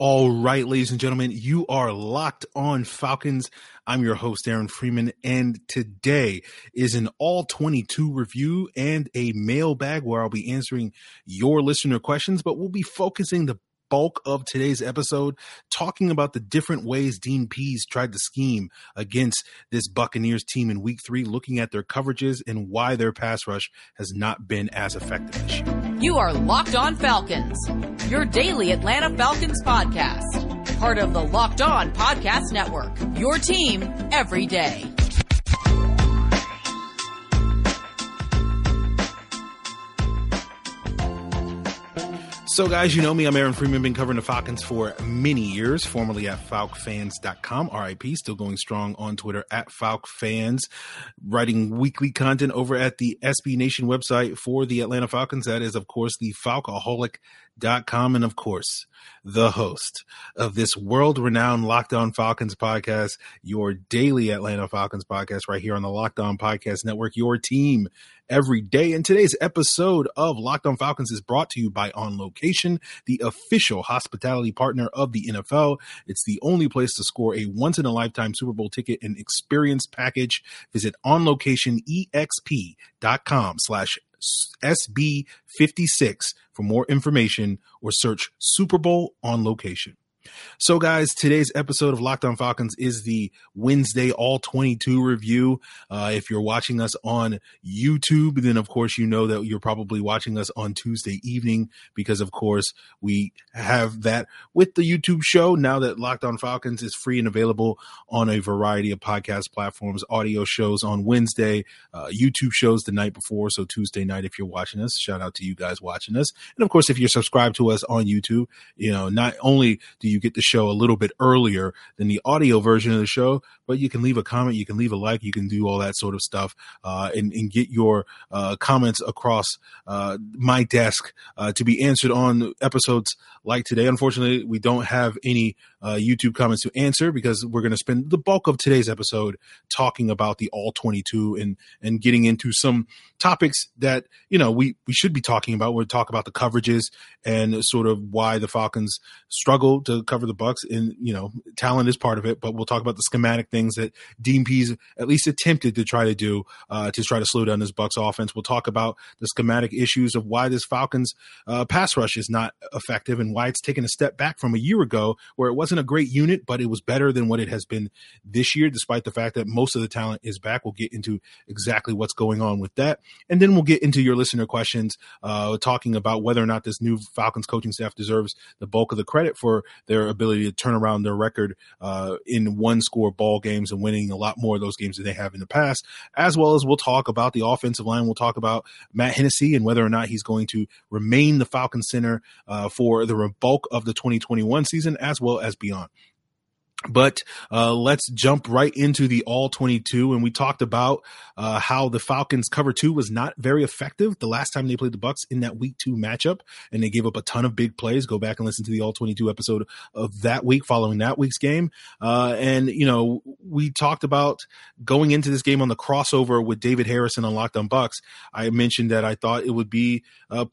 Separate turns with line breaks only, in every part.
All right, ladies and gentlemen, you are locked on Falcons. I'm your host, Aaron Freeman, and today is an all 22 review and a mailbag where I'll be answering your listener questions, but we'll be focusing the bulk of today's episode talking about the different ways Dean Pees tried to scheme against this Buccaneers team in week three, looking at their coverages and why their pass rush has not been as effective this year.
You are Locked On Falcons, your daily Atlanta Falcons podcast, part of the Locked On Podcast Network, your team every day.
So, guys, you know me. I'm Aaron Freeman. Been covering the Falcons for many years, formerly at FalcFans.com. RIP, still going strong on Twitter at FalcFans. Writing weekly content over at the SB Nation website for the Atlanta Falcons. That is, of course, the Falcoholic.com. And, of course, the host of this world renowned Locked On Falcons podcast, your daily Atlanta Falcons podcast, right here on the Locked On Podcast Network, your team every day. And today's episode of Locked On Falcons is brought to you by On Location, the official hospitality partner of the NFL. It's the only place to score a once in a lifetime Super Bowl ticket and experience package. Visit onlocationexp.com slash SB56 for more information or search Super Bowl on location. So, guys, today's episode of Locked On Falcons is the Wednesday All 22 review. Uh, if you're watching us on YouTube, then of course you know that you're probably watching us on Tuesday evening because, of course, we have that with the YouTube show now that Locked On Falcons is free and available on a variety of podcast platforms, audio shows on Wednesday, uh, YouTube shows the night before. So, Tuesday night, if you're watching us, shout out to you guys watching us. And of course, if you're subscribed to us on YouTube, you know, not only do you get the show a little bit earlier than the audio version of the show, but you can leave a comment, you can leave a like, you can do all that sort of stuff, uh, and, and, get your uh, comments across uh, my desk uh, to be answered on episodes like today. Unfortunately, we don't have any uh, YouTube comments to answer because we're going to spend the bulk of today's episode talking about the all 22 and and getting into some topics that you know we we should be talking about. We'll talk about the coverages and sort of why the Falcons struggle to cover the Bucks. And you know, talent is part of it, but we'll talk about the schematic things that Dean at least attempted to try to do uh, to try to slow down this Bucks offense. We'll talk about the schematic issues of why this Falcons uh, pass rush is not effective and why it's taken a step back from a year ago where it was wasn't a great unit, but it was better than what it has been this year, despite the fact that most of the talent is back. We'll get into exactly what's going on with that. And then we'll get into your listener questions, uh, talking about whether or not this new Falcons coaching staff deserves the bulk of the credit for their ability to turn around their record uh, in one score ball games and winning a lot more of those games than they have in the past, as well as we'll talk about the offensive line. We'll talk about Matt Hennessy and whether or not he's going to remain the Falcon center uh, for the bulk of the 2021 season, as well as beyond. But uh, let's jump right into the all 22. And we talked about uh, how the Falcons cover two was not very effective the last time they played the Bucks in that week two matchup. And they gave up a ton of big plays. Go back and listen to the all 22 episode of that week following that week's game. Uh, and, you know, we talked about going into this game on the crossover with David Harrison on Locked On Bucks. I mentioned that I thought it would be uh,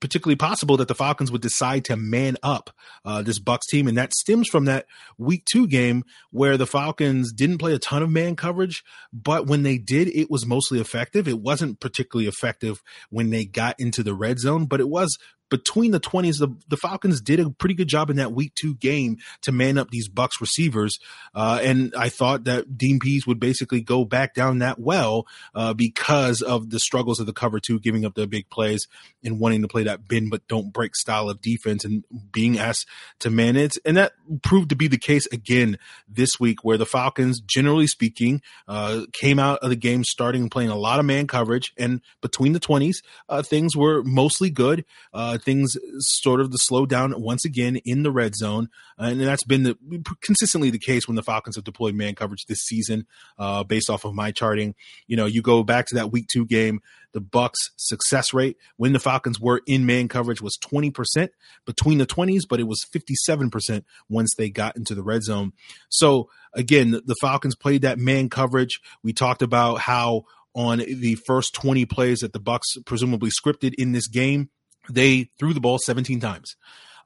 particularly possible that the Falcons would decide to man up uh, this Bucks team, and that stems from that Week Two game where the Falcons didn't play a ton of man coverage, but when they did, it was mostly effective. It wasn't particularly effective when they got into the red zone, but it was between the 20s, the, the Falcons did a pretty good job in that week two game to man up these Bucks receivers. Uh, and I thought that Dean Pees would basically go back down that well uh, because of the struggles of the cover two, giving up the big plays and wanting to play that bend but don't break style of defense and being asked to man it. And that proved to be the case again this week, where the Falcons, generally speaking, uh, came out of the game starting playing a lot of man coverage. And between the 20s, uh, things were mostly good. Uh, things sort of the slow down once again in the red zone, and that's been the, consistently the case when the Falcons have deployed man coverage this season. Uh, based off of my charting, you know, you go back to that Week Two game, the Bucks' success rate when the Falcons were in man coverage was twenty percent between the twenties, but it was fifty seven percent once they got into the red zone. So again, the Falcons played that man coverage. We talked about how on the first 20 plays that the bucks presumably scripted in this game they threw the ball 17 times.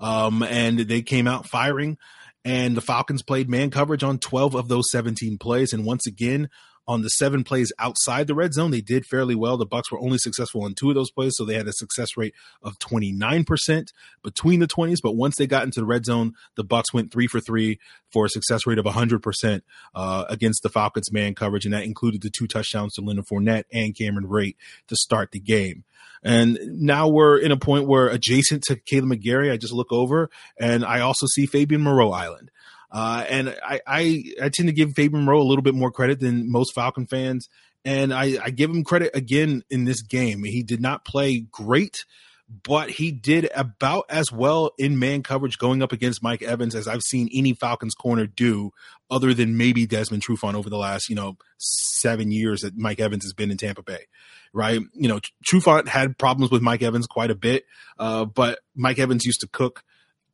Um, and they came out firing and the Falcons played man coverage on 12 of those 17 plays. And once again, on the seven plays outside the red zone, they did fairly well. The Bucks were only successful on two of those plays, so they had a success rate of 29% between the 20s. But once they got into the red zone, the Bucks went three for three for a success rate of 100% uh, against the Falcons man coverage, and that included the two touchdowns to Leonard Fournette and Cameron Brate to start the game. And now we're in a point where adjacent to Caleb McGarry, I just look over and I also see Fabian Moreau Island. Uh, and I, I, I tend to give Fabian Moreau a little bit more credit than most Falcon fans. And I, I give him credit again in this game. He did not play great, but he did about as well in man coverage going up against Mike Evans as I've seen any Falcons corner do, other than maybe Desmond Trufant over the last, you know, seven years that Mike Evans has been in Tampa Bay, right? You know, Trufant had problems with Mike Evans quite a bit, uh, but Mike Evans used to cook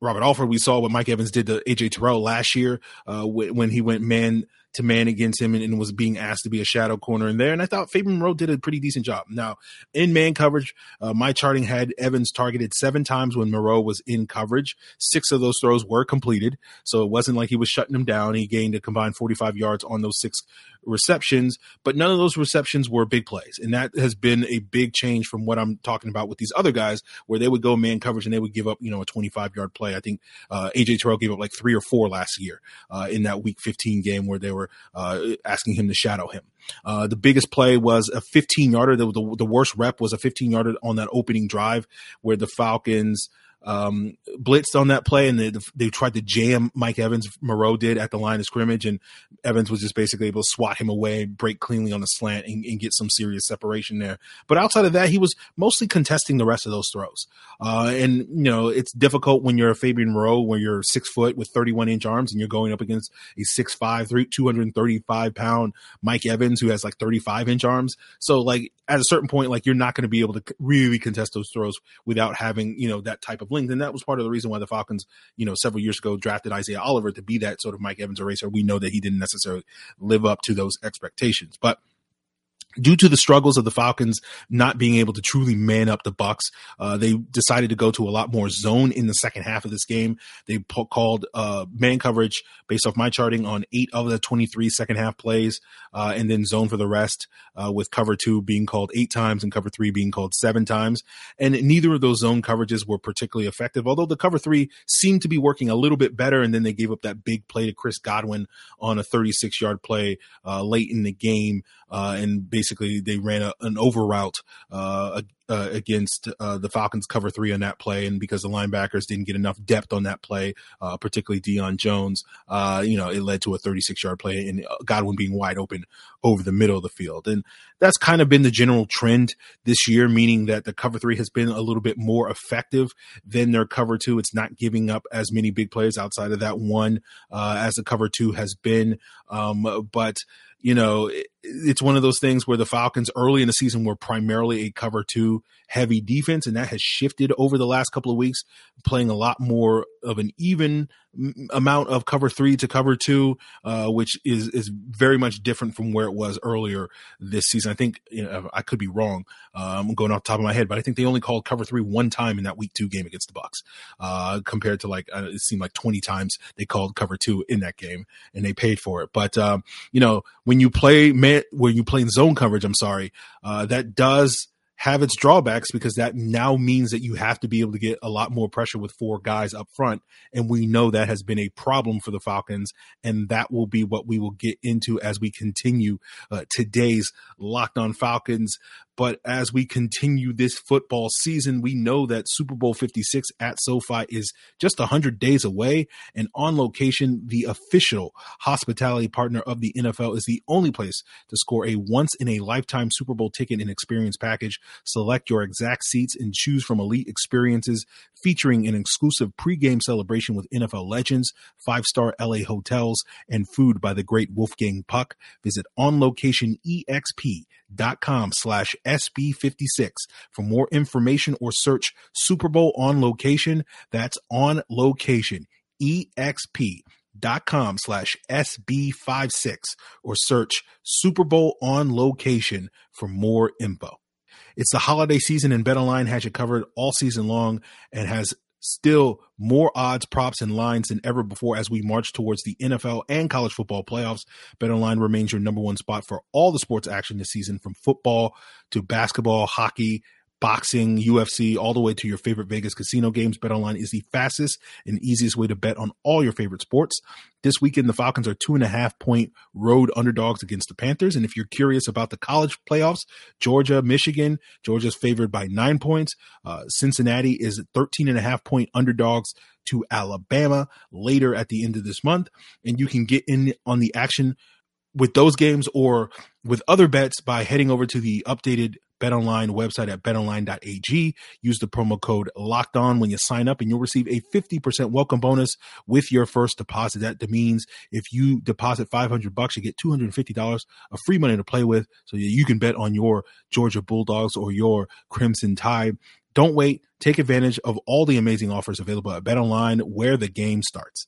Robert Alford. We saw what Mike Evans did to AJ Terrell last year uh, when he went man to man against him and, and, was being asked to be a shadow corner in there. And I thought Fabian Moreau did a pretty decent job. Now, in man coverage, uh, my charting had Evans targeted seven times when Moreau was in coverage. Six of those throws were completed. So it wasn't like he was shutting him down. He gained a combined 45 yards on those six receptions, but none of those receptions were big plays. And that has been a big change from what I'm talking about with these other guys, where they would go man coverage and they would give up, you know, a 25 yard play. I think uh, AJ Terrell gave up like three or four last year uh, in that week 15 game where they were uh, asking him to shadow him. Uh, the biggest play was a 15 yarder. The, the, the, worst rep was a 15 yarder on that opening drive where the Falcons um, blitzed on that play and they, they tried to jam Mike Evans. Moreau did at the line of scrimmage, and Evans was just basically able to swat him away, break cleanly on the slant, and, and get some serious separation there. But outside of that, he was mostly contesting the rest of those throws. Uh, and you know, it's difficult when you're a Fabian Moreau, where you're six foot with 31 inch arms, and you're going up against a 6'5", 235 pound Mike Evans who has like 35 inch arms. So like at a certain point, like you're not going to be able to really contest those throws without having you know that type of length. And that was part of the reason why the Falcons, you know, several years ago drafted Isaiah Oliver to be that sort of Mike Evans eraser. We know that he didn't necessarily live up to those expectations, but due to the struggles of the Falcons not being able to truly man up the bucks uh, they decided to go to a lot more zone in the second half of this game. They po- called uh, man coverage based off my charting on eight of the 23 second half plays, uh, and then zone for the rest, uh, with cover two being called eight times and cover three being called seven times. And neither of those zone coverages were particularly effective, although the cover three seemed to be working a little bit better. And then they gave up that big play to Chris Godwin on a 36 yard play uh, late in the game, uh, and basically they ran a, an over route uh, uh, against uh, the Falcons cover three on that play, and because the linebackers didn't get enough depth on that play, uh, particularly Deion Jones, uh, you know, it led to a 36 yard play and Godwin being wide open over the middle of the field, and that's kind of been the general trend this year, meaning that the cover three has been a little bit more effective than their cover two. It's not giving up as many big plays outside of that one uh, as the cover two has been, um, but you know, it, it's one of those things where the Falcons early in the season were primarily a cover two heavy defense, and that has shifted over the last couple of weeks, playing a lot more of an even amount of cover three to cover two, uh, which is is very much different from where it was earlier this season. I think you know, I could be wrong. Uh, I'm going off the top of my head, but I think they only called cover three one time in that week two game against the Bucks, uh, compared to like uh, it seemed like 20 times they called cover two in that game, and they paid for it. But um, you know, when you play man, when you play in zone coverage, I'm sorry, uh, that does have its drawbacks because that now means that you have to be able to get a lot more pressure with four guys up front. And we know that has been a problem for the Falcons. And that will be what we will get into as we continue uh, today's Locked on Falcons but as we continue this football season, we know that Super Bowl 56 at SoFi is just 100 days away. And on location, the official hospitality partner of the NFL is the only place to score a once in a lifetime Super Bowl ticket and experience package. Select your exact seats and choose from elite experiences featuring an exclusive pregame celebration with NFL legends, five star LA hotels, and food by the great Wolfgang Puck. Visit onlocationexp.com slash SB56 for more information or search Super Bowl on location. That's on location. EXP dot com slash SB56 or search Super Bowl on location for more info. It's the holiday season and BetOnline has you covered all season long and has still more odds, props, and lines than ever before as we march towards the NFL and college football playoffs. BetOnline remains your number one spot for all the sports action this season, from football to basketball, hockey, boxing, UFC, all the way to your favorite Vegas casino games. BetOnline is the fastest and easiest way to bet on all your favorite sports. This weekend, the Falcons are two and a half point road underdogs against the Panthers. And if you're curious about the college playoffs, Georgia, Michigan, Georgia's favored by nine points. Uh, Cincinnati is 13 and a half point underdogs to Alabama later at the end of this month. And you can get in on the action with those games or with other bets by heading over to the updated BetOnline website at betonline.ag. Use the promo code locked on when you sign up and you'll receive a 50% welcome bonus with your first deposit. That means if you deposit 500 bucks, you get $250 of free money to play with so you can bet on your Georgia Bulldogs or your Crimson Tide. Don't wait. Take advantage of all the amazing offers available at BetOnline where the game starts.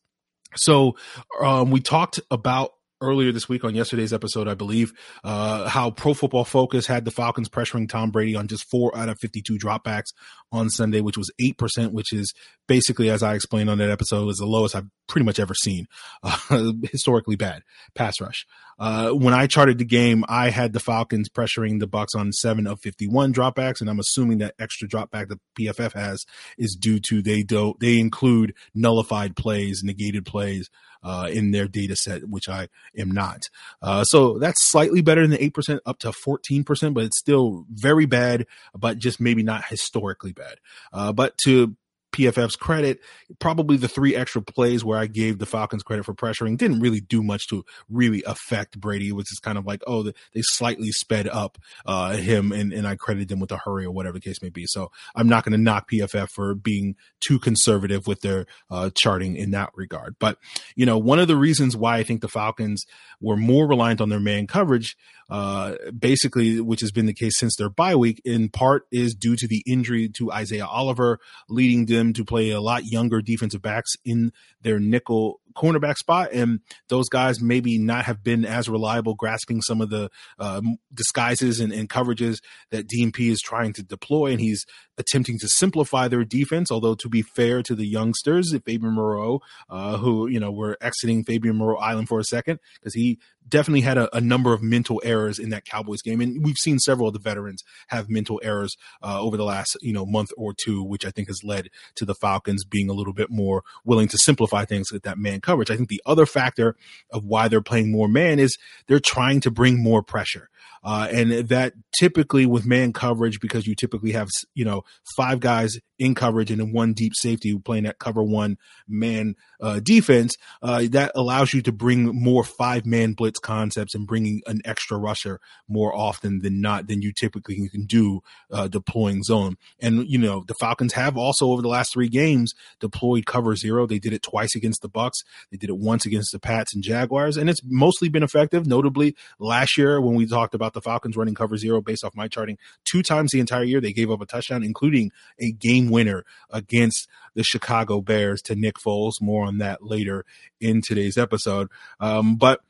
So um, we talked about earlier this week on yesterday's episode, I believe, uh, how Pro Football Focus had the Falcons pressuring Tom Brady on just four out of 52 dropbacks on Sunday, which was 8%, which is basically, as I explained on that episode, is the lowest I've pretty much ever seen. Uh, historically bad pass rush. Uh, when I charted the game, I had the Falcons pressuring the Bucks on seven of 51 dropbacks, and I'm assuming that extra dropback the PFF has is due to they don't they include nullified plays, negated plays, uh, in their data set, which I am not. Uh, so that's slightly better than 8% up to 14%, but it's still very bad, but just maybe not historically bad. Uh, but to PFF's credit, probably the three extra plays where I gave the Falcons credit for pressuring didn't really do much to really affect Brady. It was just kind of like, oh, they slightly sped up uh, him, and, and I credited them with a hurry or whatever the case may be. So I'm not going to knock PFF for being too conservative with their uh, charting in that regard. But, you know, one of the reasons why I think the Falcons were more reliant on their man coverage uh, basically, which has been the case since their bye week, in part is due to the injury to Isaiah Oliver, leading them to play a lot younger defensive backs in their nickel cornerback spot, and those guys maybe not have been as reliable, grasping some of the uh, disguises and, and, coverages that DMP is trying to deploy, and he's attempting to simplify their defense. Although to be fair to the youngsters, Fabian Moreau, uh, who you know we're exiting Fabian Moreau Island for a second because he definitely had a, a, number of mental errors in that Cowboys game, and we've seen several of the veterans have mental errors uh, over the last you know month or two, which I think has led to the Falcons being a little bit more willing to simplify things with that man coverage. I think the other factor of why they're playing more man is they're trying to bring more pressure. Uh, and that typically with man coverage, because you typically have, you know, five guys in coverage and then one deep safety playing that cover one man uh, defense, uh, that allows you to bring more five man blitz concepts and bringing an extra rusher more often than not than you typically can do uh, deploying zone. And, you know, the Falcons have also over the last three games deployed cover zero. They did it twice against the Bucks. They did it once against the Pats and Jaguars, and it's mostly been effective. Notably, last year when we talked about the Falcons running cover zero based off my charting, two times the entire year they gave up a touchdown, including a game winner against the Chicago Bears to Nick Foles. More on that later in today's episode. Um, but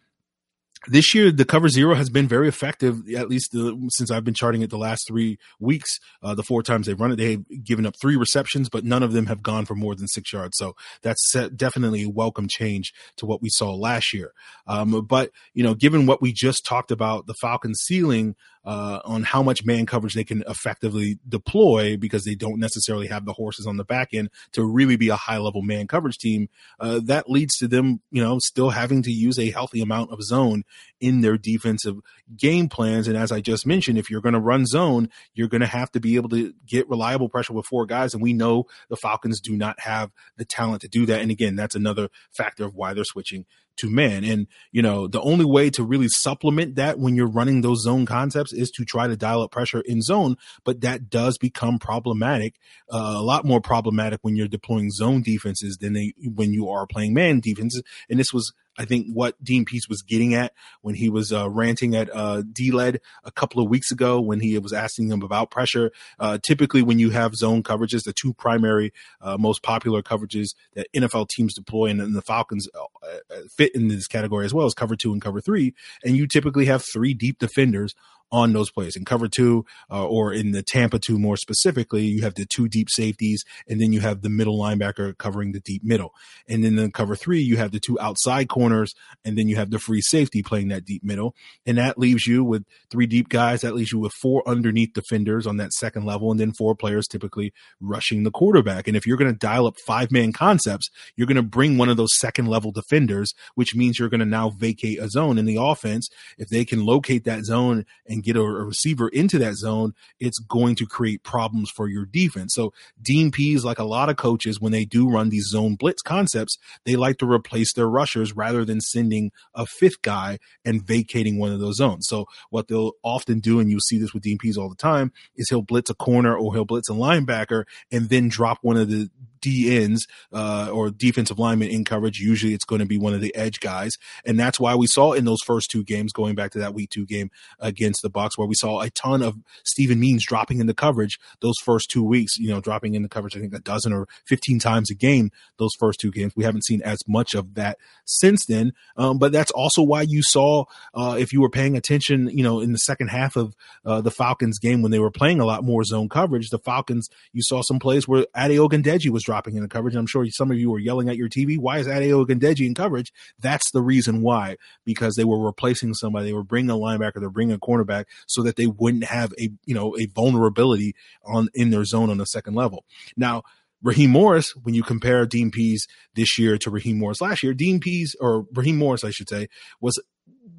this year the cover zero has been very effective at least the, since i've been charting it the last three weeks uh, the four times they've run it. They've given up three receptions but none of them have gone for more than six yards. So that's definitely a welcome change to what we saw last year. Um, but you know given what we just talked about the falcons ceiling uh, on how much man coverage they can effectively deploy because they don't necessarily have the horses on the back end to really be a high level man coverage team. Uh, that leads to them, you know, still having to use a healthy amount of zone in their defensive game plans. And as I just mentioned, if you're going to run zone, you're going to have to be able to get reliable pressure with four guys. And we know the Falcons do not have the talent to do that. And again, that's another factor of why they're switching to man. And, you know, the only way to really supplement that when you're running those zone concepts is to try to dial up pressure in zone. But that does become problematic, uh, a lot more problematic when you're deploying zone defenses than they, when you are playing man defenses. And this was I think what Dean Pees was getting at when he was uh, ranting at uh, D-Led a couple of weeks ago when he was asking him about pressure. Uh, typically, when you have zone coverages, the two primary uh, most popular coverages that NFL teams deploy, and, and the Falcons uh, fit in this category as well as cover two and cover three, and you typically have three deep defenders on those plays. In cover two, uh, or in the Tampa two more specifically, you have the two deep safeties, and then you have the middle linebacker covering the deep middle. And then in cover three, you have the two outside corners, and then you have the free safety playing that deep middle. And that leaves you with three deep guys. That leaves you with four underneath defenders on that second level, and then four players typically rushing the quarterback. And if you're going to dial up five man concepts, you're going to bring one of those second level defenders, which means you're going to now vacate a zone in the offense. If they can locate that zone and get a, a receiver into that zone, it's going to create problems for your defense. So Dean Pees, like a lot of coaches, when they do run these zone blitz concepts, they like to replace their rushers rather than sending a fifth guy and vacating one of those zones. So what they'll often do, and you'll see this with Dean Pees all the time, is he'll blitz a corner or he'll blitz a linebacker and then drop one of the D ends uh, or defensive linemen in coverage. Usually it's going to be one of the edge guys. And that's why we saw in those first two games, going back to that week two game against the Bucs, where we saw a ton of Steven Means dropping into coverage those first two weeks, you know, dropping into coverage, I think a dozen or 15 times a game those first two games. We haven't seen as much of that since then. Um, but that's also why you saw, uh, if you were paying attention, you know, in the second half of uh, the Falcons game when they were playing a lot more zone coverage, the Falcons, you saw some plays where Ade Ogundeji was dropping into coverage. I'm sure some of you were yelling at your TV, why is Ade Ogundeji in coverage? That's the reason why, because they were replacing somebody. They were bringing a linebacker, they're bringing a cornerback so that they wouldn't have a, you know, a vulnerability on in their zone on the second level. Now, Raheem Morris, when you compare Dean Pees this year to Raheem Morris last year, Dean Pees or Raheem Morris, I should say, was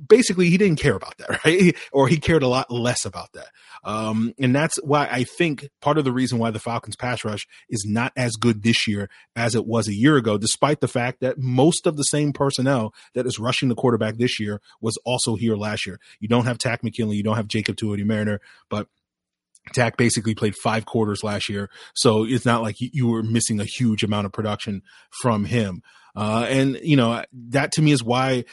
basically he didn't care about that, right? Or he cared a lot less about that. Um, and that's why I think part of the reason why the Falcons pass rush is not as good this year as it was a year ago, despite the fact that most of the same personnel that is rushing the quarterback this year was also here last year. You don't have Takk McKinley, you don't have Jacob Tuioti Mariner, but Takk basically played five quarters last year, so it's not like you were missing a huge amount of production from him. Uh, and you know that to me is why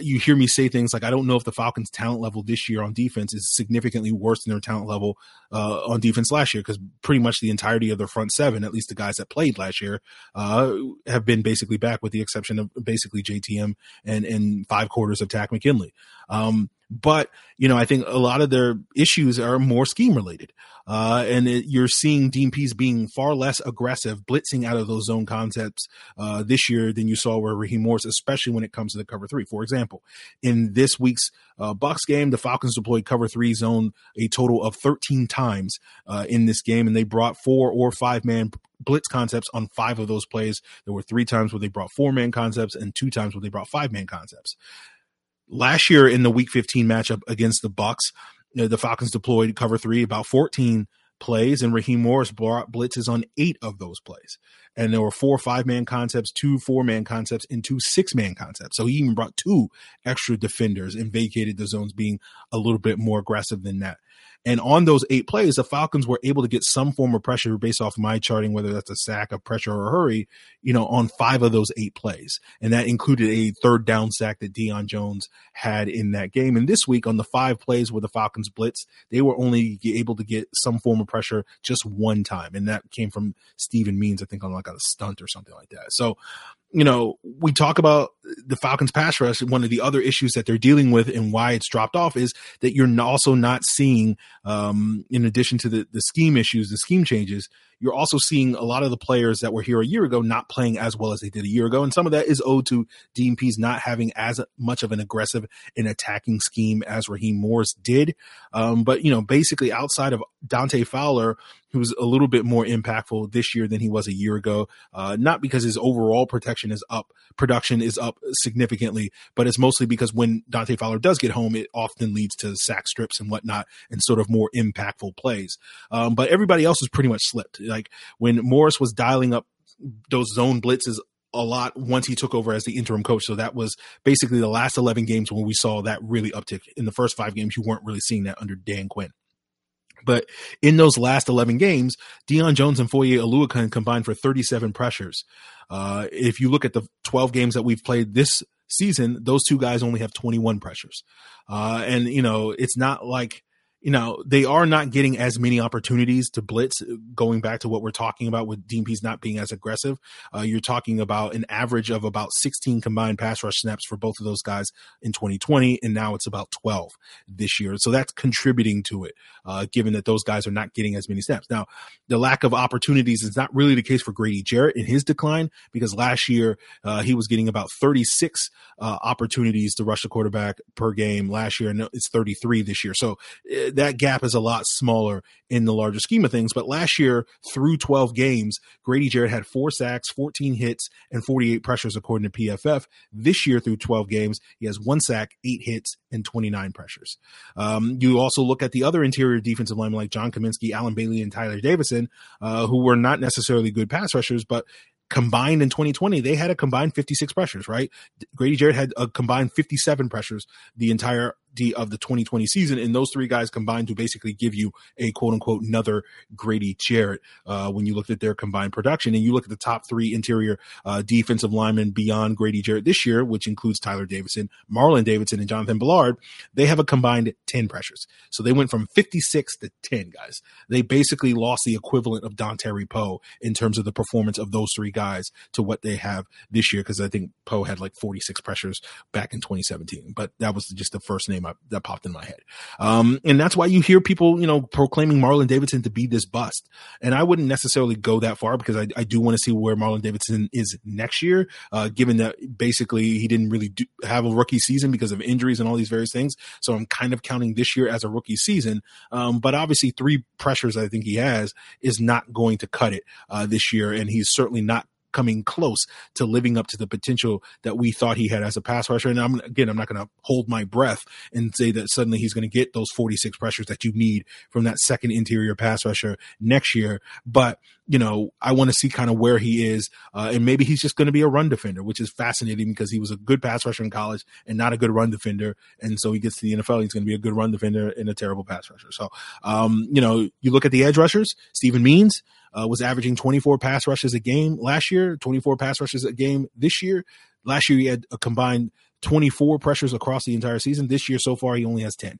you hear me say things like I don't know if the Falcons' talent level this year on defense is significantly worse than their talent level uh, on defense last year because pretty much the entirety of their front seven, at least the guys that played last year, uh, have been basically back with the exception of basically JTM and and five quarters of Takk McKinley. Um, but you know, I think a lot of their issues are more scheme related, uh, and it, you're seeing DMPs being far less aggressive, blitzing out of those zone concepts uh, this year than you saw where Raheem Morris, especially when it comes to the cover three. For example, in this week's uh, Bucs game, the Falcons deployed cover three zone a total of 13 times uh, in this game, and they brought four or five man blitz concepts on five of those plays. There were three times where they brought four man concepts and two times where they brought five man concepts last year in the Week 15 matchup against the Bucks, you know, the Falcons deployed cover three about 14 plays, and Raheem Morris brought blitzes on eight of those plays. And there were four five man concepts, two four man concepts, and two six man concepts. So he even brought two extra defenders and vacated the zones, being a little bit more aggressive than that. And on those eight plays, the Falcons were able to get some form of pressure based off my charting, whether that's a sack, a pressure, or a hurry, you know, on five of those eight plays. And that included a third down sack that Deion Jones had in that game. And this week on the five plays where the Falcons blitz, they were only able to get some form of pressure just one time. And that came from Steven Means, I think on like a stunt or something like that. So, you know, we talk about the Falcons pass rush. One of the other issues that they're dealing with and why it's dropped off is that you're also not seeing, um, in addition to the, the scheme issues, the scheme changes, you're also seeing a lot of the players that were here a year ago not playing as well as they did a year ago. And some of that is owed to DMP's not having as much of an aggressive and attacking scheme as Raheem Morris did. Um, but, you know, basically outside of Dante Fowler, who's a little bit more impactful this year than he was a year ago, uh, not because his overall protection is up, production is up significantly, but it's mostly because when Dante Fowler does get home, it often leads to sack strips and whatnot and sort of more impactful plays. Um, but everybody else has pretty much slipped. Like when Morris was dialing up those zone blitzes a lot once he took over as the interim coach. So that was basically the last 11 games when we saw that really uptick. In the first five games, you weren't really seeing that under Dan Quinn. But in those last 11 games, Deion Jones and Foye Oluokun combined for 37 pressures. Uh, if you look at the 12 games that we've played this season, those two guys only have 21 pressures. Uh, and, you know, it's not like you know, they are not getting as many opportunities to blitz. Going back to what we're talking about with Pees not being as aggressive, uh, you're talking about an average of about 16 combined pass rush snaps for both of those guys in 2020, and now it's about 12 this year. So that's contributing to it, uh, given that those guys are not getting as many snaps. Now, the lack of opportunities is not really the case for Grady Jarrett in his decline because last year uh, he was getting about 36 uh, opportunities to rush the quarterback per game last year, and it's 33 this year. So that gap is a lot smaller in the larger scheme of things. But last year, through 12 games, Grady Jarrett had four sacks, 14 hits, and 48 pressures, according to PFF. This year, through 12 games, he has one sack, eight hits, and 29 pressures. Um, you also look at the other interior defensive linemen like John Cominsky, Allen Bailey, and Tyler Davison, uh, who were not necessarily good pass rushers, but combined in 2020, they had a combined 56 pressures, right? Grady Jarrett had a combined 57 pressures the entire of the 2020 season, and those three guys combined to basically give you a quote unquote another Grady Jarrett uh, when you looked at their combined production. And you look at the top three interior uh, defensive linemen beyond Grady Jarrett this year, which includes Tyler Davison, Marlon Davidson, and Jonathan Bullard. They have a combined 10 pressures. So they went from 56 to 10 guys. They basically lost the equivalent of Dontari Poe in terms of the performance of those three guys to what they have this year, because I think Poe had like 46 pressures back in 2017. But that was just the first name That popped in my head. Um, and that's why you hear people, you know, proclaiming Marlon Davidson to be this bust. And I wouldn't necessarily go that far because I, I do want to see where Marlon Davidson is next year, uh, given that basically he didn't really do, have a rookie season because of injuries and all these various things. So I'm kind of counting this year as a rookie season. Um, but obviously three pressures I think he has is not going to cut it, uh, this year. And he's certainly not coming close to living up to the potential that we thought he had as a pass rusher. And I'm again, I'm not going to hold my breath and say that suddenly he's going to get those 46 pressures that you need from that second interior pass rusher next year. But you know, I want to see kind of where he is, uh, and maybe he's just going to be a run defender, which is fascinating because he was a good pass rusher in college and not a good run defender, and so he gets to the NFL, he's going to be a good run defender and a terrible pass rusher. So, um, you know, you look at the edge rushers, Steven Means uh, was averaging 24 pass rushes a game last year, 24 pass rushes a game this year. Last year he had a combined 24 pressures across the entire season. This year so far he only has 10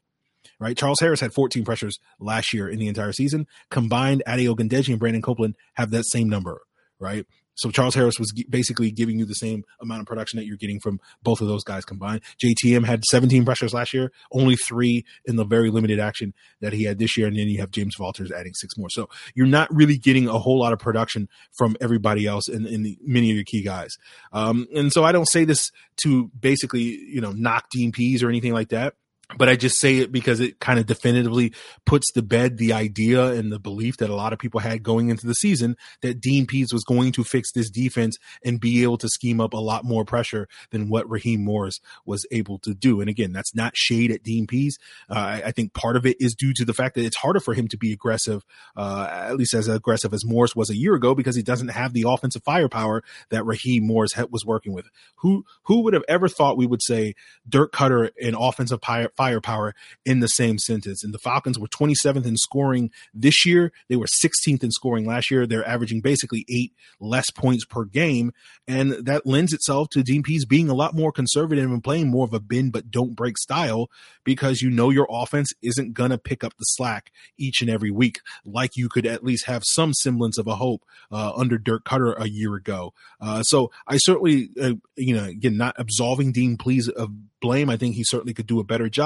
right? Charles Harris had 14 pressures last year in the entire season. Combined, Ade Ogundeji and Brandon Copeland have that same number, right? So Charles Harris was basically giving you the same amount of production that you're getting from both of those guys combined. JTM had 17 pressures last year, only three in the very limited action that he had this year, and then you have James Vaughters adding six more. So you're not really getting a whole lot of production from everybody else in, in the, many of your key guys. Um, and so I don't say this to basically you know knock Pees or anything like that but I just say it because it kind of definitively puts to bed the idea and the belief that a lot of people had going into the season that Dean Pees was going to fix this defense and be able to scheme up a lot more pressure than what Raheem Morris was able to do. And again, that's not shade at Dean Pees. Uh, I, I, think part of it is due to the fact that it's harder for him to be aggressive, uh, at least as aggressive as Morris was a year ago, because he doesn't have the offensive firepower that Raheem Morris was working with. Who who would have ever thought we would say Dirk Koetter, in offensive firepower firepower in the same sentence. And the Falcons were 27th in scoring this year. They were 16th in scoring last year. They're averaging basically eight less points per game. And that lends itself to Dean Pees being a lot more conservative and playing more of a bend but don't break style because you know your offense isn't going to pick up the slack each and every week like you could at least have some semblance of a hope uh, under Dirk Koetter a year ago. Uh, so I certainly, uh, you know, again, not absolving Dean Pees of blame. I think he certainly could do a better job,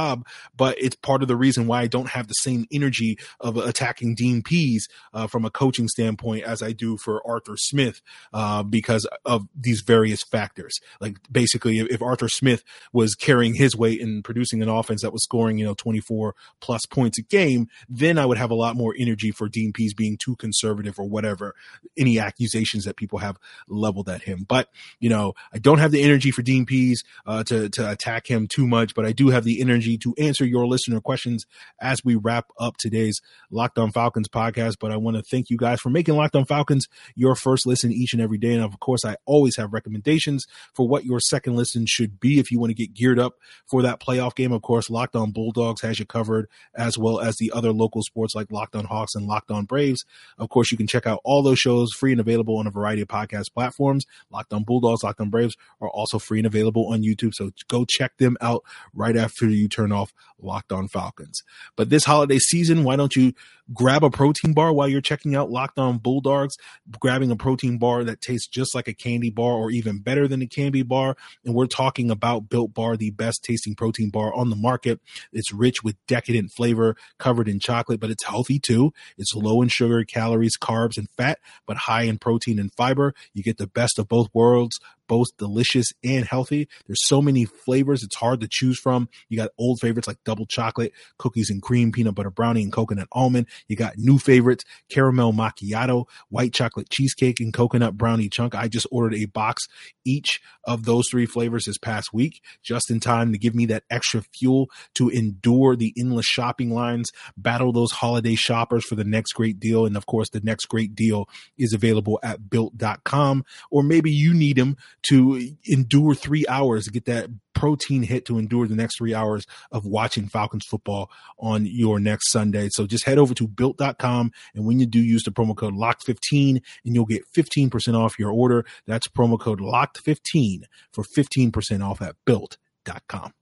but it's part of the reason why I don't have the same energy of attacking Dean Pees uh, from a coaching standpoint as I do for Arthur Smith uh, because of these various factors. Like basically, if, if, Arthur Smith was carrying his weight and producing an offense that was scoring, you know, 24 plus points a game, then I would have a lot more energy for Dean Pees being too conservative or whatever, any accusations that people have leveled at him. But, you know, I don't have the energy for Dean Pees uh, to, to attack him too much, but I do have the energy to answer your listener questions as we wrap up today's Locked On Falcons podcast. But I want to thank you guys for making Locked On Falcons your first listen each and every day. And of course, I always have recommendations for what your second listen should be if you want to get geared up for that playoff game. Of course, Locked On Bulldogs has you covered, as well as the other local sports like Locked On Hawks and Locked On Braves. Of course, you can check out all those shows free and available on a variety of podcast platforms. Locked On Bulldogs, Locked On Braves are also free and available on YouTube. So go check them out right after you turn off Locked On Falcons. But this holiday season, why don't you grab a protein bar while you're checking out Locked On Bulldogs, grabbing a protein bar that tastes just like a candy bar or even better than a candy bar. And we're talking about Built Bar, the best tasting protein bar on the market. It's rich with decadent flavor, covered in chocolate, but it's healthy too. It's low in sugar, calories, carbs, and fat, but high in protein and fiber. You get the best of both worlds both delicious and healthy. There's so many flavors, it's hard to choose from. You got old favorites like double chocolate, cookies and cream, peanut butter brownie, and coconut almond. You got new favorites, caramel macchiato, white chocolate cheesecake, and coconut brownie chunk. I just ordered a box each of those three flavors this past week, just in time to give me that extra fuel to endure the endless shopping lines, battle those holiday shoppers for the next great deal. And of course, the next great deal is available at built.com, or maybe you need them to endure three hours to get that protein hit to endure the next three hours of watching Falcons football on your next Sunday. So just head over to built.com. And when you do use the promo code locked15 and you'll get 15% off your order. That's promo code locked15 for 15% off at built.com.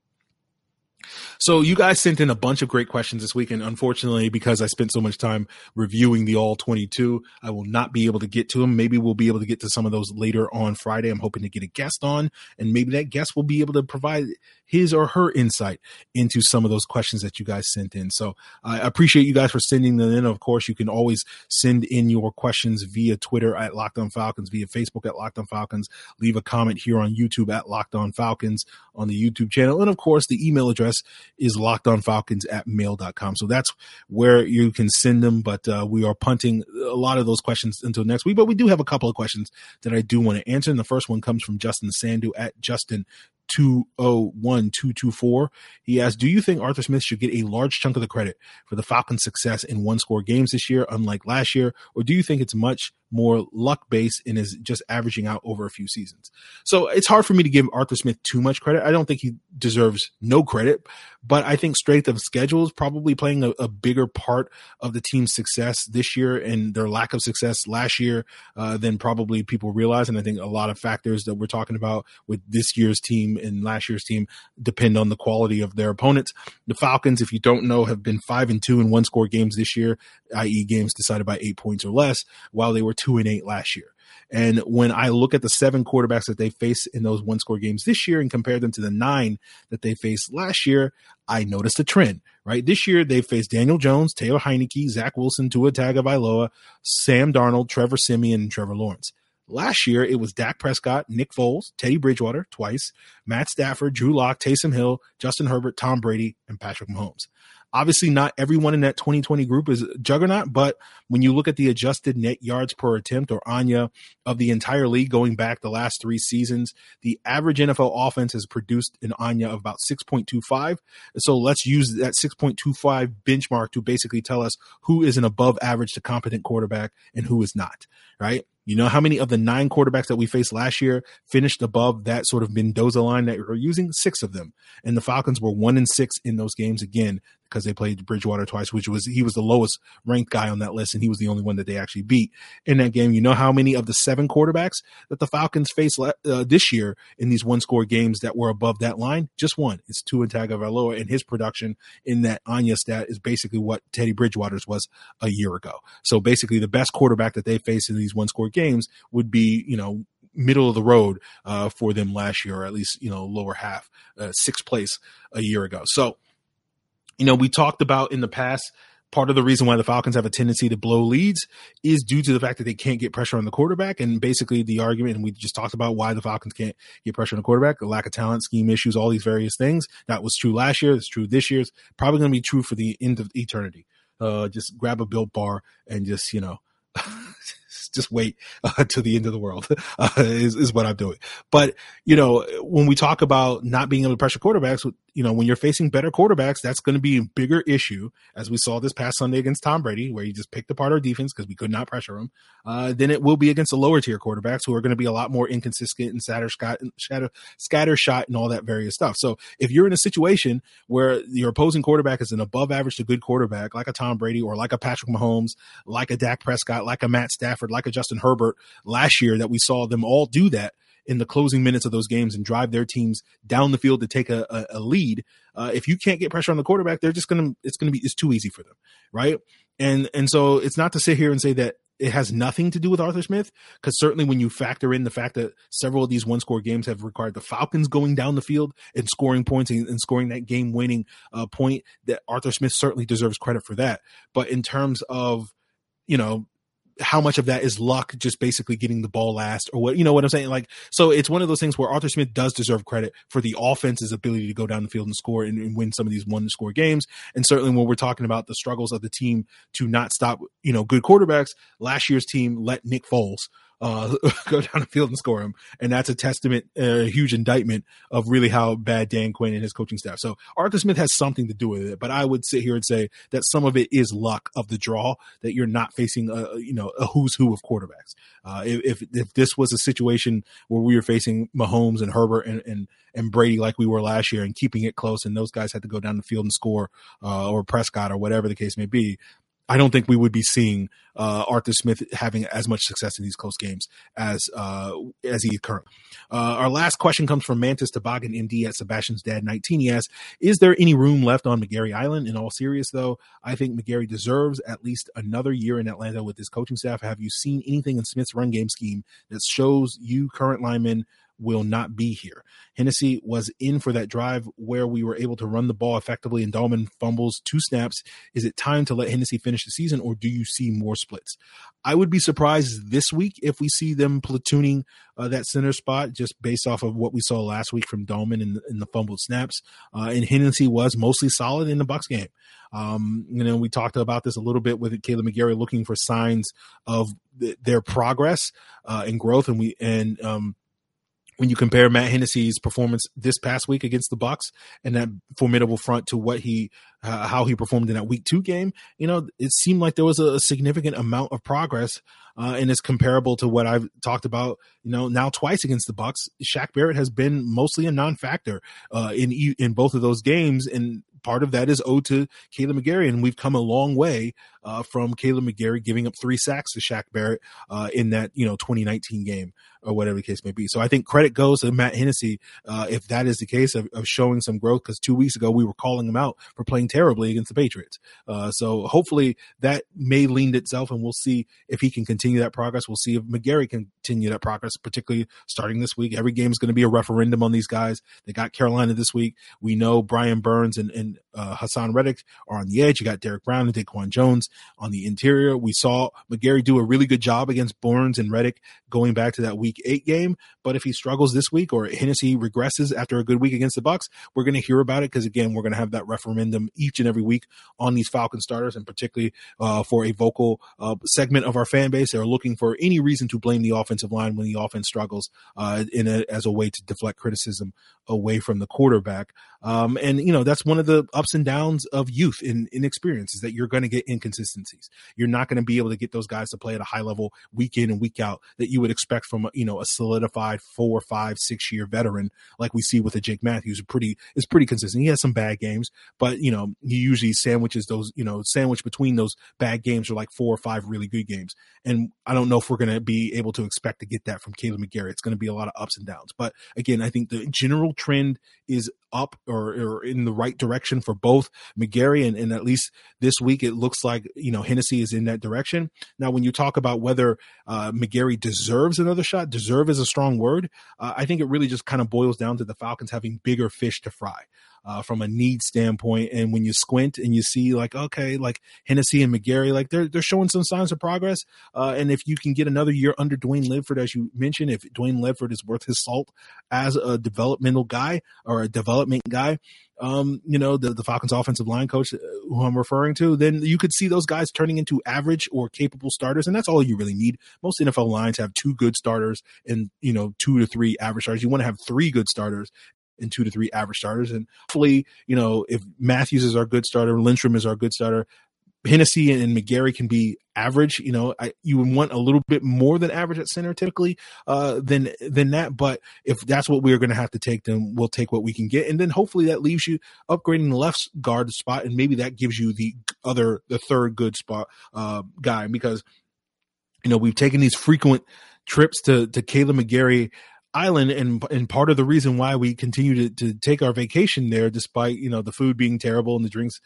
So you guys sent in a bunch of great questions this week, and unfortunately, because I spent so much time reviewing the all 22, I will not be able to get to them. Maybe we'll be able to get to some of those later on Friday. I'm hoping to get a guest on, and maybe that guest will be able to provide his or her insight into some of those questions that you guys sent in. So I appreciate you guys for sending them in. Of course, you can always send in your questions via Twitter at Locked On Falcons, via Facebook at Locked On Falcons. Leave a comment here on YouTube at Locked On Falcons on the YouTube channel, and of course, the email address is lockedonfalcons at mail.com. So that's where you can send them. But uh, we are punting a lot of those questions until next week. But we do have a couple of questions that I do want to answer. And the first one comes from Justin Sandu at Justin 201224. He asked, Do you think Arthur Smith should get a large chunk of the credit for the Falcons' success in one score games this year, unlike last year? Or do you think it's much more luck based and is just averaging out over a few seasons? So it's hard for me to give Arthur Smith too much credit. I don't think he deserves no credit, but I think strength of schedule is probably playing a, a bigger part of the team's success this year and their lack of success last year uh, than probably people realize. And I think a lot of factors that we're talking about with this year's team and last year's team depend on the quality of their opponents. The Falcons, if you don't know, have been five and two in one score games this year, i.e., games decided by eight points or less, while they were two and eight last year. And when I look at the seven quarterbacks that they face in those one score games this year and compare them to the nine that they faced last year, I noticed a trend, right? This year they faced Daniel Jones, Taylor Heinicke, Zach Wilson, Tua Tagovailoa, Sam Darnold, Trevor Siemian, and Trevor Lawrence. Last year, it was Dak Prescott, Nick Foles, Teddy Bridgewater twice, Matt Stafford, Drew Lock, Taysom Hill, Justin Herbert, Tom Brady, and Patrick Mahomes. Obviously, not everyone in that 2020 group is juggernaut, but when you look at the adjusted net yards per attempt or ANYA of the entire league going back the last three seasons, the average NFL offense has produced an ANYA of about 6.25. So let's use that 6.25 benchmark to basically tell us who is an above average to competent quarterback and who is not, right? You know how many of the nine quarterbacks that we faced last year finished above that sort of Mendoza line that we're using? Six of them. And the Falcons were one and six in those games again because they played Bridgewater twice, which was he was the lowest ranked guy on that list, and he was the only one that they actually beat in that game. You know how many of the seven quarterbacks that the Falcons faced uh, this year in these one score games that were above that line? Just one. It's Tua Tagovailoa, and his production in that ANYA stat is basically what Teddy Bridgewater's was a year ago. So basically, the best quarterback that they faced in these one score games would be, you know, middle of the road uh, for them last year, or at least you know lower half, uh, sixth place a year ago. So, you know, we talked about in the past. Part of the reason why the Falcons have a tendency to blow leads is due to the fact that they can't get pressure on the quarterback. And basically, the argument, and we just talked about why the Falcons can't get pressure on the quarterback, the lack of talent, scheme issues, all these various things. That was true last year. It's true this year. It's probably going to be true for the end of eternity. Uh, just grab a built bar and just, you know, just wait uh, to the end of the world uh, is, is what I'm doing. But, you know, when we talk about not being able to pressure quarterbacks, you know, when you're facing better quarterbacks, that's going to be a bigger issue, as we saw this past Sunday against Tom Brady, where he just picked apart our defense because we could not pressure him. Uh, then it will be against the lower tier quarterbacks who are going to be a lot more inconsistent and scatter, scatter, scatter shot and all that various stuff. So if you're in a situation where your opposing quarterback is an above average to good quarterback, like a Tom Brady or like a Patrick Mahomes, like a Dak Prescott, like a Matt Stafford, like a Justin Herbert last year, that we saw them all do that in the closing minutes of those games and drive their teams down the field to take a, a, a lead. Uh, if you can't get pressure on the quarterback, they're just gonna it's gonna be it's too easy for them, right? And and so it's not to sit here and say that it has nothing to do with Arthur Smith because certainly when you factor in the fact that several of these one score games have required the Falcons going down the field and scoring points and, and scoring that game winning uh, point, that Arthur Smith certainly deserves credit for that. But in terms of you know how much of that is luck just basically getting the ball last or what you know what I'm saying? Like so it's one of those things where Arthur Smith does deserve credit for the offense's ability to go down the field and score and, and win some of these one score games. And certainly when we're talking about the struggles of the team to not stop you know good quarterbacks last year's team let Nick Foles uh, go down the field and score him. And that's a testament, a uh, huge indictment of really how bad Dan Quinn and his coaching staff. So Arthur Smith has something to do with it, but I would sit here and say that some of it is luck of the draw that you're not facing a, you know, a who's who of quarterbacks. Uh, if, if this was a situation where we were facing Mahomes and Herbert and, and, and Brady like we were last year and keeping it close and those guys had to go down the field and score, uh, or Prescott or whatever the case may be, I don't think we would be seeing uh, Arthur Smith having as much success in these close games as uh, as he currently. Uh, our last question comes from Mantis Toboggan MD at Sebastian's Dad 19. He asks, "Is there any room left on McGary Island?" In all serious, though, I think McGary deserves at least another year in Atlanta with his coaching staff. Have you seen anything in Smith's run game scheme that shows you current linemen will not be here. Hennessy was in for that drive where we were able to run the ball effectively and Dalman fumbles two snaps. Is it time to let Hennessy finish the season or do you see more splits? I would be surprised this week if we see them platooning uh, that center spot just based off of what we saw last week from Dalman in, in the fumbled snaps. Uh, and Hennessy was mostly solid in the Bucs game. Um, you know, we talked about this a little bit with Kaleb McGary looking for signs of th- their progress uh, and growth. And we, and, um, when you compare Matt Hennessy's performance this past week against the Bucs and that formidable front to what he uh, how he performed in that week two game, you know, it seemed like there was a, significant amount of progress, uh, and it's comparable to what I've talked about, you know, now twice against the Bucs. Shaq Barrett has been mostly a non-factor uh, in in both of those games, and part of that is owed to Kaleb McGary, and we've come a long way uh, from Kaleb McGary giving up three sacks to Shaq Barrett uh, in that you know 2019 game or whatever the case may be. So I think credit goes to Matt Hennessy uh, if that is the case of, of showing some growth. Because two weeks ago we were calling him out for playing terribly against the Patriots. Uh, so hopefully that may lean itself, and we'll see if he can continue that progress. We'll see if McGary can continue that progress, particularly starting this week. Every game is going to be a referendum on these guys. They got Carolina this week. We know Brian Burns and, and uh, Haason Reddick are on the edge. You got Derrick Brown and Daquan Jones on the interior. We saw McGary do a really good job against Burns and Reddick going back to that week eight game. But if he struggles this week or Hennessy regresses after a good week against the Bucs, we're going to hear about it because again, we're going to have that referendum each and every week on these Falcon starters, and particularly uh, for a vocal uh, segment of our fan base. They're looking for any reason to blame the offensive line when the offense struggles uh, in a, as a way to deflect criticism away from the quarterback. Um, and you know that's one of the ups and downs of youth in inexperience is that you're going to get inconsistencies. You're not going to be able to get those guys to play at a high level week in and week out that you would expect from you know a solidified four, five, six year veteran like we see with a Jake Matthews. Pretty is pretty consistent. He has some bad games, but you know he usually sandwiches those you know sandwich between those bad games are like four or five really good games. And I don't know if we're going to be able to expect to get that from Kaleb McGary. It's going to be a lot of ups and downs. But again, I think the general trend is up or, or in the right direction for both McGary and, and at least this week it looks like you know Hennessy is in that direction. Now, when you talk about whether uh, McGary deserves another shot, deserve is a strong word. Uh, I think it really just kind of boils down to the Falcons having bigger fish to fry uh, from a need standpoint. And when you squint and you see like, okay, like Hennessy and McGary, like they're, they're showing some signs of progress. Uh, and if you can get another year under Dwayne Ledford, as you mentioned, if Dwayne Ledford is worth his salt as a developmental guy or a development guy, um, you know, the, the Falcons offensive line coach uh, who I'm referring to, then you could see those guys turning into average or capable starters. And that's all you really need. Most NFL lines have two good starters and, you know, two to three average starters. You want to have three good starters and two to three average starters. And hopefully, you know, if Matthews is our good starter, Lindstrom is our good starter, Hennessy and McGary can be average. You know, I, you would want a little bit more than average at center typically uh, than than that. But if that's what we're going to have to take, then we'll take what we can get, and then hopefully that leaves you upgrading the left guard spot, and maybe that gives you the other the third good spot uh, guy because you know we've taken these frequent trips to to Kaleb McGary island and and part of the reason why we continue to, to take our vacation there despite you know the food being terrible and the drinks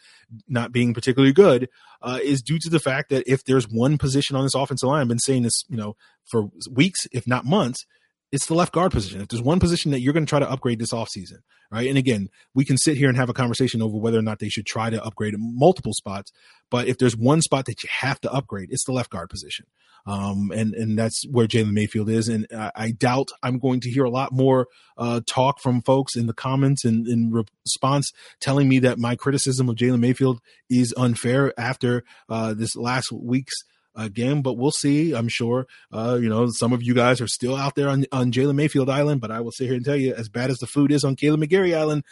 not being particularly good uh, is due to the fact that if there's one position on this offensive line i've been saying this you know for weeks if not months it's the left guard position. If there's one position that you're going to try to upgrade this offseason, right? And again, we can sit here and have a conversation over whether or not they should try to upgrade multiple spots. But if there's one spot that you have to upgrade, it's the left guard position. Um, and, and that's where Jalen Mayfield is. And I, I, doubt I'm going to hear a lot more, uh, talk from folks in the comments and in response telling me that my criticism of Jalen Mayfield is unfair after, uh, this last week's, again, but we'll see. I'm sure, uh, you know, some of you guys are still out there on, on Jalen Mayfield Island, but I will sit here and tell you, as bad as the food is on Kaleb McGary Island,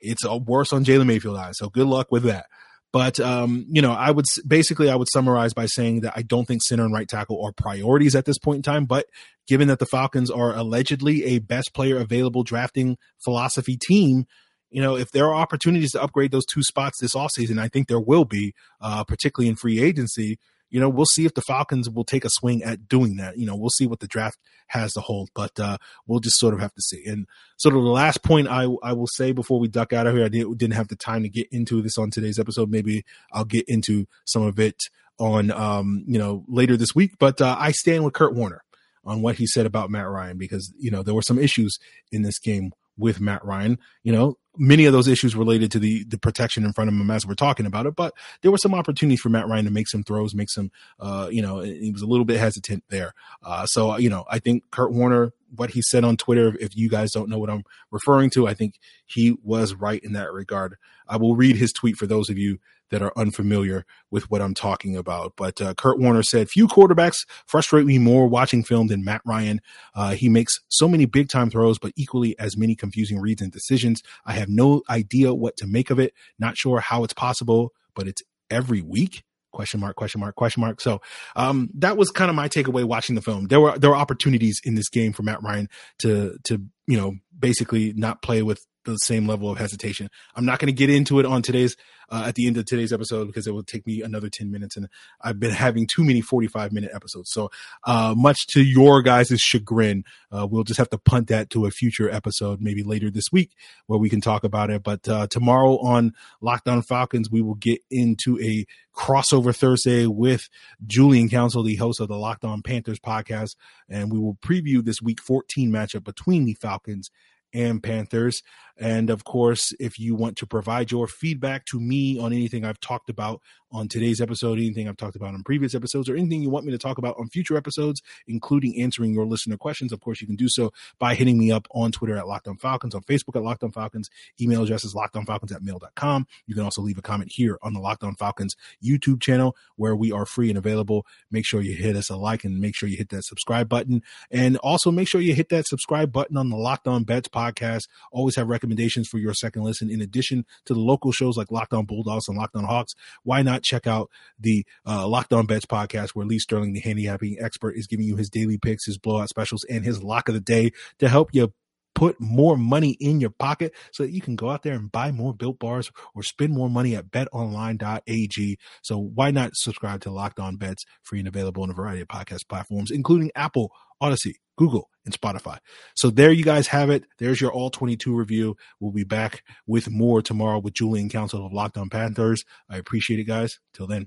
it's worse on Jalen Mayfield Island. So good luck with that. But um, you know, I would basically I would summarize by saying that I don't think center and right tackle are priorities at this point in time. But given that the Falcons are allegedly a best player available drafting philosophy team, you know, if there are opportunities to upgrade those two spots this offseason, I think there will be, uh, particularly in free agency you know, we'll see if the Falcons will take a swing at doing that. You know, we'll see what the draft has to hold, but uh, we'll just sort of have to see. And sort of the last point I I will say before we duck out of here, I did, didn't have the time to get into this on today's episode. Maybe I'll get into some of it on um you know later this week. But uh, I stand with Kurt Warner on what he said about Matt Ryan because you know there were some issues in this game with Matt Ryan. You know, many of those issues related to the the protection in front of him as we're talking about it. But there were some opportunities for Matt Ryan to make some throws, make some, uh, you know, he was a little bit hesitant there. Uh, so you know, I think Kurt Warner, what he said on Twitter, if you guys don't know what I'm referring to, I think he was right in that regard. I will read his tweet for those of you that are unfamiliar with what I'm talking about. But uh, Kurt Warner said, "Few quarterbacks frustrate me more watching film than Matt Ryan. Uh, he makes so many big time throws, but equally as many confusing reads and decisions. I have no idea what to make of it. Not sure how it's possible, but it's every week." question mark question mark question mark so um, that was kind of my takeaway watching the film there were there were opportunities in this game for matt ryan to to you know basically not play with the same level of hesitation. I'm not going to get into it on today's uh, at the end of today's episode because it will take me another 10 minutes and I've been having too many 45 minute episodes. So, uh, much to your guys' chagrin, uh, we'll just have to punt that to a future episode, maybe later this week where we can talk about it. But, uh, tomorrow on Locked On Falcons, we will get into a crossover Thursday with Julian Council, the host of the Locked On Panthers podcast. And we will preview this week 14 matchup between the Falcons and Panthers. And of course, if you want to provide your feedback to me on anything I've talked about on today's episode, anything I've talked about on previous episodes, or anything you want me to talk about on future episodes, including answering your listener questions, of course, you can do so by hitting me up on Twitter at Locked On Falcons, on Facebook at Locked On Falcons, email address is lockedonfalcons at mail.com. You can also leave a comment here on the Locked On Falcons YouTube channel where we are free and available. Make sure you hit us a like and make sure you hit that subscribe button. And also make sure you hit that subscribe button on the Locked On Bets podcast. Always have recommendations for your second listen. In addition to the local shows like Locked On Bulldogs and Locked On Hawks, why not check out the uh, Locked On Bets podcast where Lee Sterling, the handicapping expert, is giving you his daily picks, his blowout specials, and his lock of the day to help you put more money in your pocket so that you can go out there and buy more built bars or spend more money at betonline.ag. So why not subscribe to Locked On Bets free and available on a variety of podcast platforms, including Apple, Odyssey, Google, and Spotify. So there you guys have it. There's your all 22 review. We'll be back with more tomorrow with Julian Council of Locked On Panthers. I appreciate it, guys. Till then.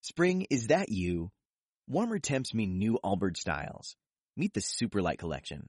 Spring, is that you? Warmer temps mean new Allbirds styles. Meet the Superlight Collection,